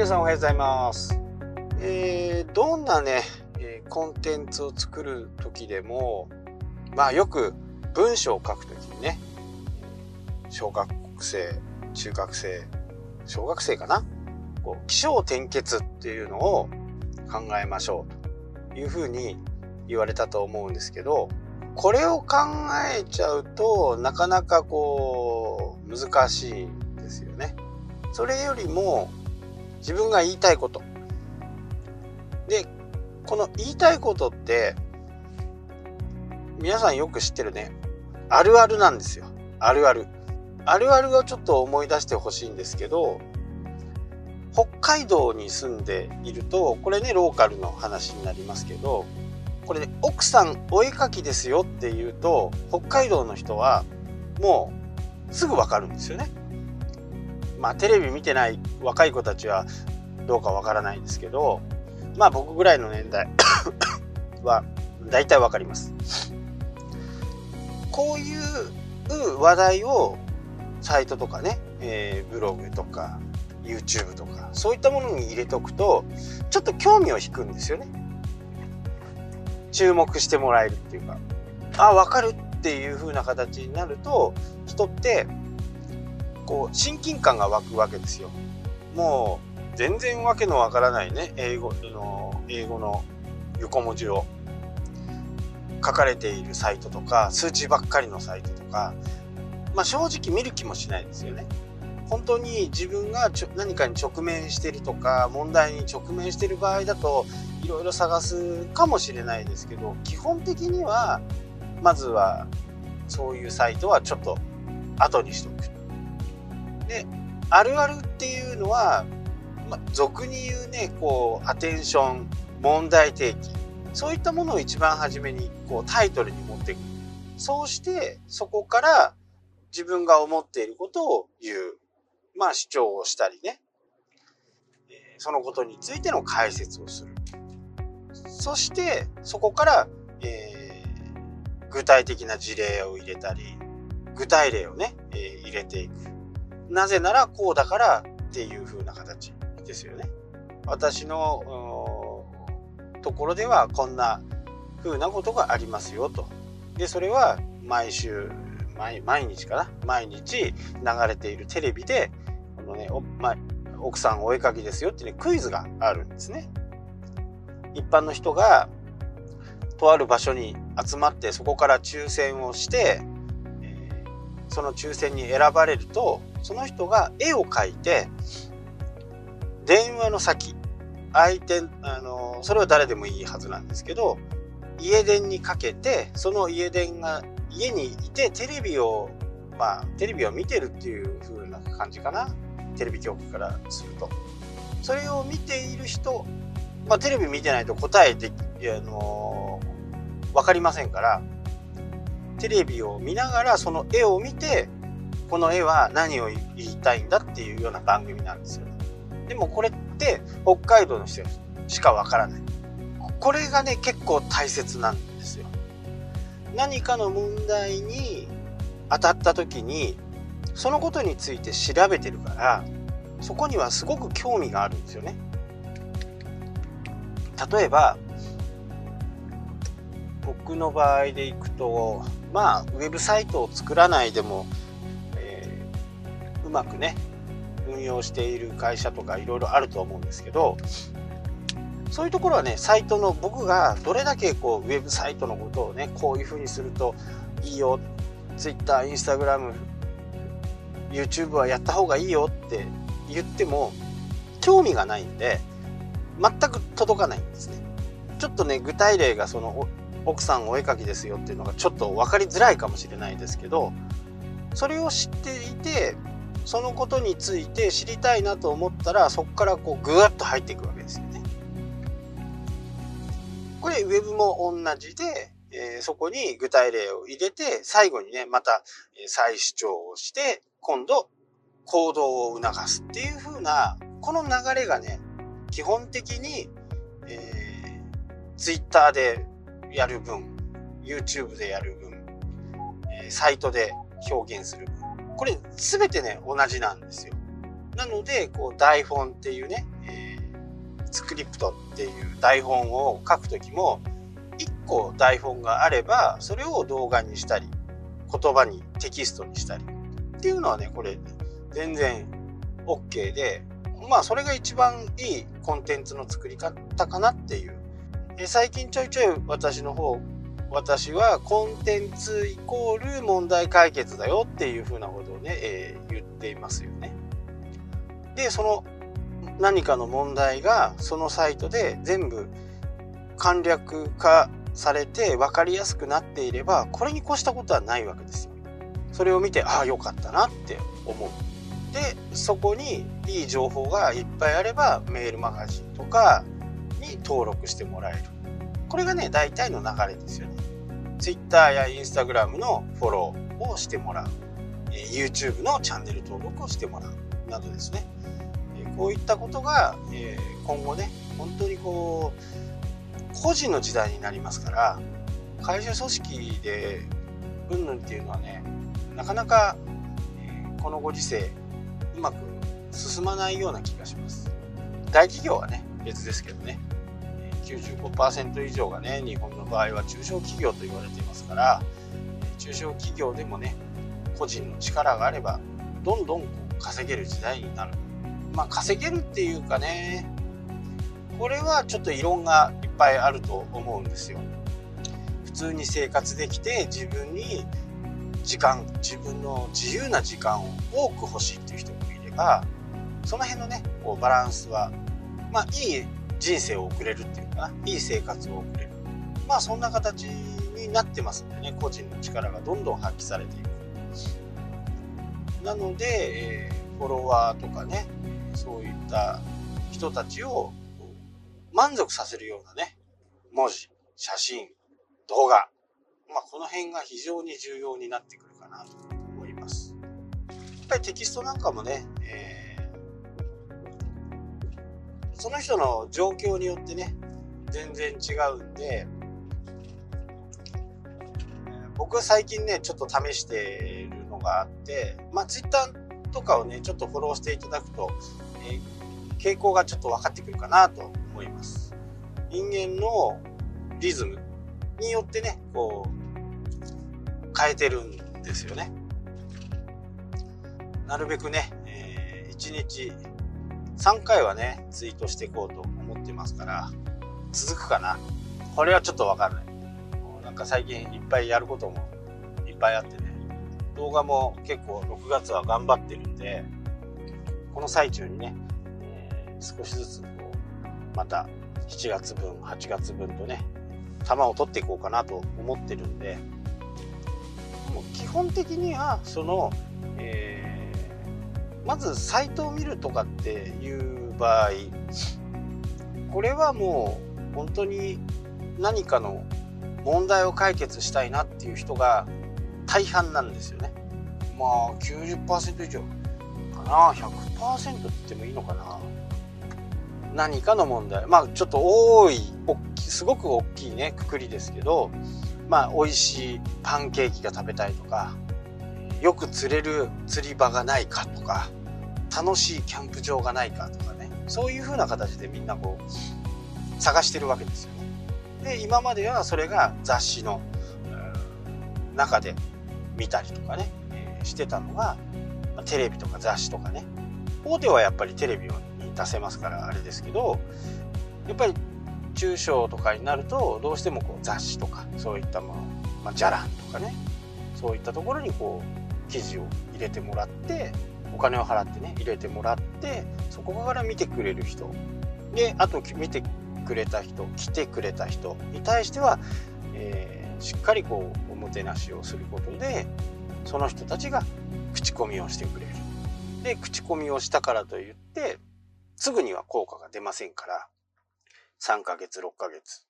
皆さんおはようございます。えー、どんなね、え、コンテンツを作る時でも、まあよく文章を書く時にね、小学生、中学生、小学生かな？こう、気象転結っていうのを考えましょうというふうに言われたと思うんですけど、これを考えちゃうとなかなかこう難しいんですよね。それよりも自分が言いたいこと。でこの言いたいことって皆さんよく知ってるね。あるあるなんですよ。あるある。あるあるをちょっと思い出してほしいんですけど北海道に住んでいるとこれねローカルの話になりますけどこれね奥さんお絵かきですよって言うと北海道の人はもうすぐわかるんですよね。まあテレビ見てない若い子たちはどうかわからないんですけどまあ僕ぐらいの年代 は大体わかります。こういう話題をサイトとかね、えー、ブログとか YouTube とかそういったものに入れとくとちょっと興味を引くんですよね。注目してもらえるっていうかあ分かるっていう風な形になると人ってこう親近感が湧くわけですよ。もう全然わけのわからないね英語の英語の横文字を書かれているサイトとか数値ばっかりのサイトとか、まあ、正直見る気もしないですよね。本当に自分が何かに直面してるとか問題に直面してる場合だといろいろ探すかもしれないですけど基本的にはまずはそういうサイトはちょっと後にしとく。であるあるっていうのは、ま、俗に言うねこうアテンション問題提起。そういったものを一番初めにこうタイトルに持っていくそうしてそこから自分が思っていることを言う。まあ主張をしたりね。そのことについての解説をする。そしてそこから、えー、具体的な事例を入れたり具体例をね、えー、入れていく。なぜならこうだからっていう風な形ですよね。私のところではこんな風なことがありますよと。でそれは毎週毎日かな？毎日流れているテレビでこのねお、ま奥さんお絵かきですよっていう、ね、クイズがあるんですね。一般の人がとある場所に集まってそこから抽選をして、その抽選に選ばれるとその人が絵を描いて電話の先相手あのそれは誰でもいいはずなんですけど家電にかけてその家電が家にいてテレビをまあテレビを見てるっていう風な感じかな。テレビ局からすると。それを見ている人まあテレビ見てないと答えてあの分かりませんからテレビを見ながらその絵を見てこの絵は何を言いたいんだっていうような番組なんですよ。でもこれって北海道の人しかわからない。これがね結構大切なんですよ。何かの問題に当たった時にそのことについて調べてるからそこにはすごく興味があるんですよね。例えば僕の場合でいくとまあウェブサイトを作らないでもうまくね運用している会社とかいろいろあると思うんですけどそういうところはねサイトの僕がどれだけこうウェブサイトのことをねこういうふうにするといいよ Twitter、Instagram、YouTube はやった方がいいよって言っても興味がないんで全く届かないんですね。ちょっとね具体例がその奥さんお絵かきですよっていうのがちょっと分かりづらいかもしれないですけどそれを知っていてそのことについて知りたいなと思ったらそこからこうぐわっと入っていくわけですよね。これウェブも同じで、えー、そこに具体例を入れて最後にねまた再主張をして今度行動を促すっていう風なこの流れがね基本的に、えー、Twitter でやる分 YouTube でやる分、え、サイトで表現する分これ全てね同じなんですよ。なのでこう台本っていうね、えスクリプトっていう台本を書く時も1個台本があればそれを動画にしたり言葉にテキストにしたりっていうのはねこれ全然 OK でまあそれが一番いいコンテンツの作り方かなっていうえ最近ちょいちょい私の方私はコンテンツイコール問題解決だよっていうふうなことをね、えー、言っていますよね。でその何かの問題がそのサイトで全部簡略化されて分かりやすくなっていればこれに越したことはないわけですよ。それを見てああよかったなって思う。でそこにいい情報がいっぱいあればメールマガジンとかに登録してもらえる。これがね大体の流れですよね。Twitter や Instagram のフォローをしてもらう。え YouTube のチャンネル登録をしてもらうなどですね。えこういったことがえ今後ね本当にこう個人の時代になりますから会社組織でうんぬんっていうのはねなかなかえこのご時世うまく進まないような気がします大企業はね別ですけどね95%以上がね日本の場合は中小企業と言われていますから中小企業でもね個人の力があればどんどん稼げる時代になる。まあ稼げるっていうかねこれはちょっと異論がいっぱいあると思うんですよ。普通に生活できて自分に時間自分の自由な時間を多く欲しいっていう人もいればその辺のねこうバランスはまあいい人生を送れるっていうかいい生活を送れる。まあそんな形になってますんでね。個人の力がどんどん発揮されていく。なので、えー、フォロワーとかねそういった人たちを満足させるようなね文字写真動画まあこの辺が非常に重要になってくるかなと思います。やっぱりテキストなんかもね、えー、その人の状況によってね全然違うんで僕は最近ねちょっと試しているのがあってまあ Twitter とかをねちょっとフォローしていただくと、えー、傾向がちょっと分かってくるかなと思います。人間のリズムによってねこう変えてるんですよね。なるべくね、えー、1日3回はねツイートしていこうと思ってますから続くかな？これはちょっとわかんない。なんか最近いっぱいやることもいっぱいあってね。動画も結構6月は頑張ってるんでこの最中にね、えー、少しずつこうまた7月分8月分とね球を取っていこうかなと思ってるんでもう基本的にはその、えー、まずサイトを見るとかっていう場合これはもう本当に何かの問題を解決したいなっていう人が大半なんですよね。まあ90%以上かな。100%って言ってもいいのかな。何かの問題。まあちょっと多いすごく大きいねくくりですけどまあ美味しいパンケーキが食べたいとかよく釣れる釣り場がないかとか楽しいキャンプ場がないかとかねそういう風な形でみんなこう探してるわけですよね。で今まではそれが雑誌の中で見たりとかね、してたのがテレビとか雑誌とかね大手はやっぱりテレビに出せますからあれですけどやっぱり中小とかになるとどうしてもこう雑誌とかそういったもの、まあ、じゃらんとかねそういったところにこう記事を入れてもらってお金を払ってね入れてもらってそこから見てくれる人。であと見てくれた人来てくれた人に対しては、えー、しっかりこうおもてなしをすることでその人たちが口コミをしてくれる。で口コミをしたからといってすぐには効果が出ませんから。3ヶ月6ヶ月。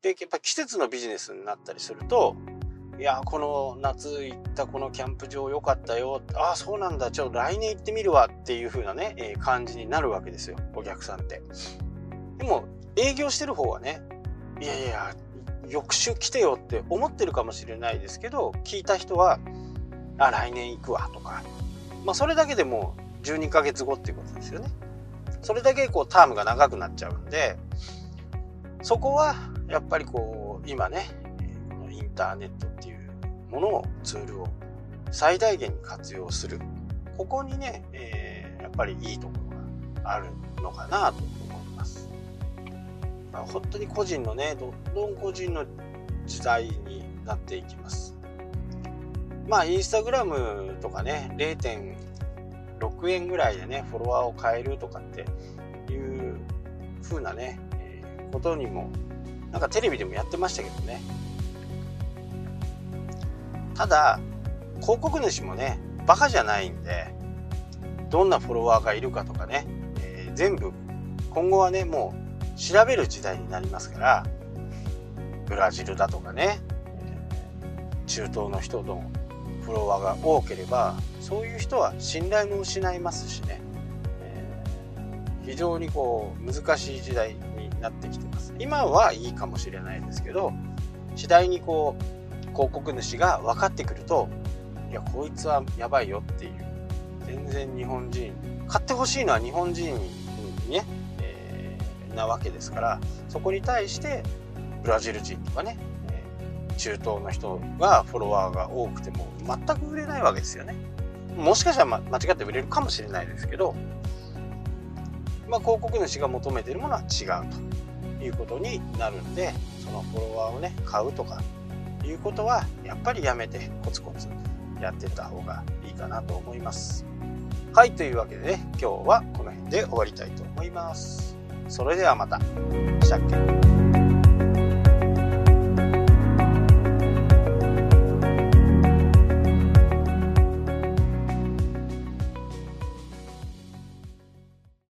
でやっぱ季節のビジネスになったりするといやこの夏行ったこのキャンプ場良かったよ。ああそうなんだ。ちょっと来年行ってみるわっていう風なね、えー、感じになるわけですよ。お客さんって。でも営業してる方はねいやいや翌週来てよって思ってるかもしれないですけど聞いた人はあ来年行くわとか。まあそれだけでも12ヶ月後っていうことですよね。それだけこうタームが長くなっちゃうんでそこはやっぱりこう今ねインターネットっていうものをツールを最大限に活用するここにね、えー、やっぱりいいところがあるのかなと思います。まあ、本当に個人のねどんどん個人の時代になっていきます。まあインスタグラムとかね0.6円ぐらいでねフォロワーを変えるとかっていう風なね、えー、ことにもなんかテレビでもやってましたけどねただ広告主もねバカじゃないんでどんなフォロワーがいるかとかね、えー、全部今後はねもう調べる時代になりますからブラジルだとかね、中東の人のフォロワーが多ければそういう人は信頼も失いますしね、えー、非常にこう難しい時代になってきてます。今はいいかもしれないですけど次第にこう広告主が分かってくるといやこいつはやばいよっていう全然日本人買ってほしいのは日本人にね、えー、なわけですからそこに対してブラジル人とかねえ中東の人がフォロワーが多くても全く売れないわけですよね。もしかしたら、間違って売れるかもしれないですけど、まあ、広告主が求めてるものは違うということになるんでそのフォロワーをね買うとかいうことはやっぱりやめてコツコツやってた方がいいかなと思います。はい、というわけでね、今日はこの辺で終わりたいと思います。それではまた。したっけ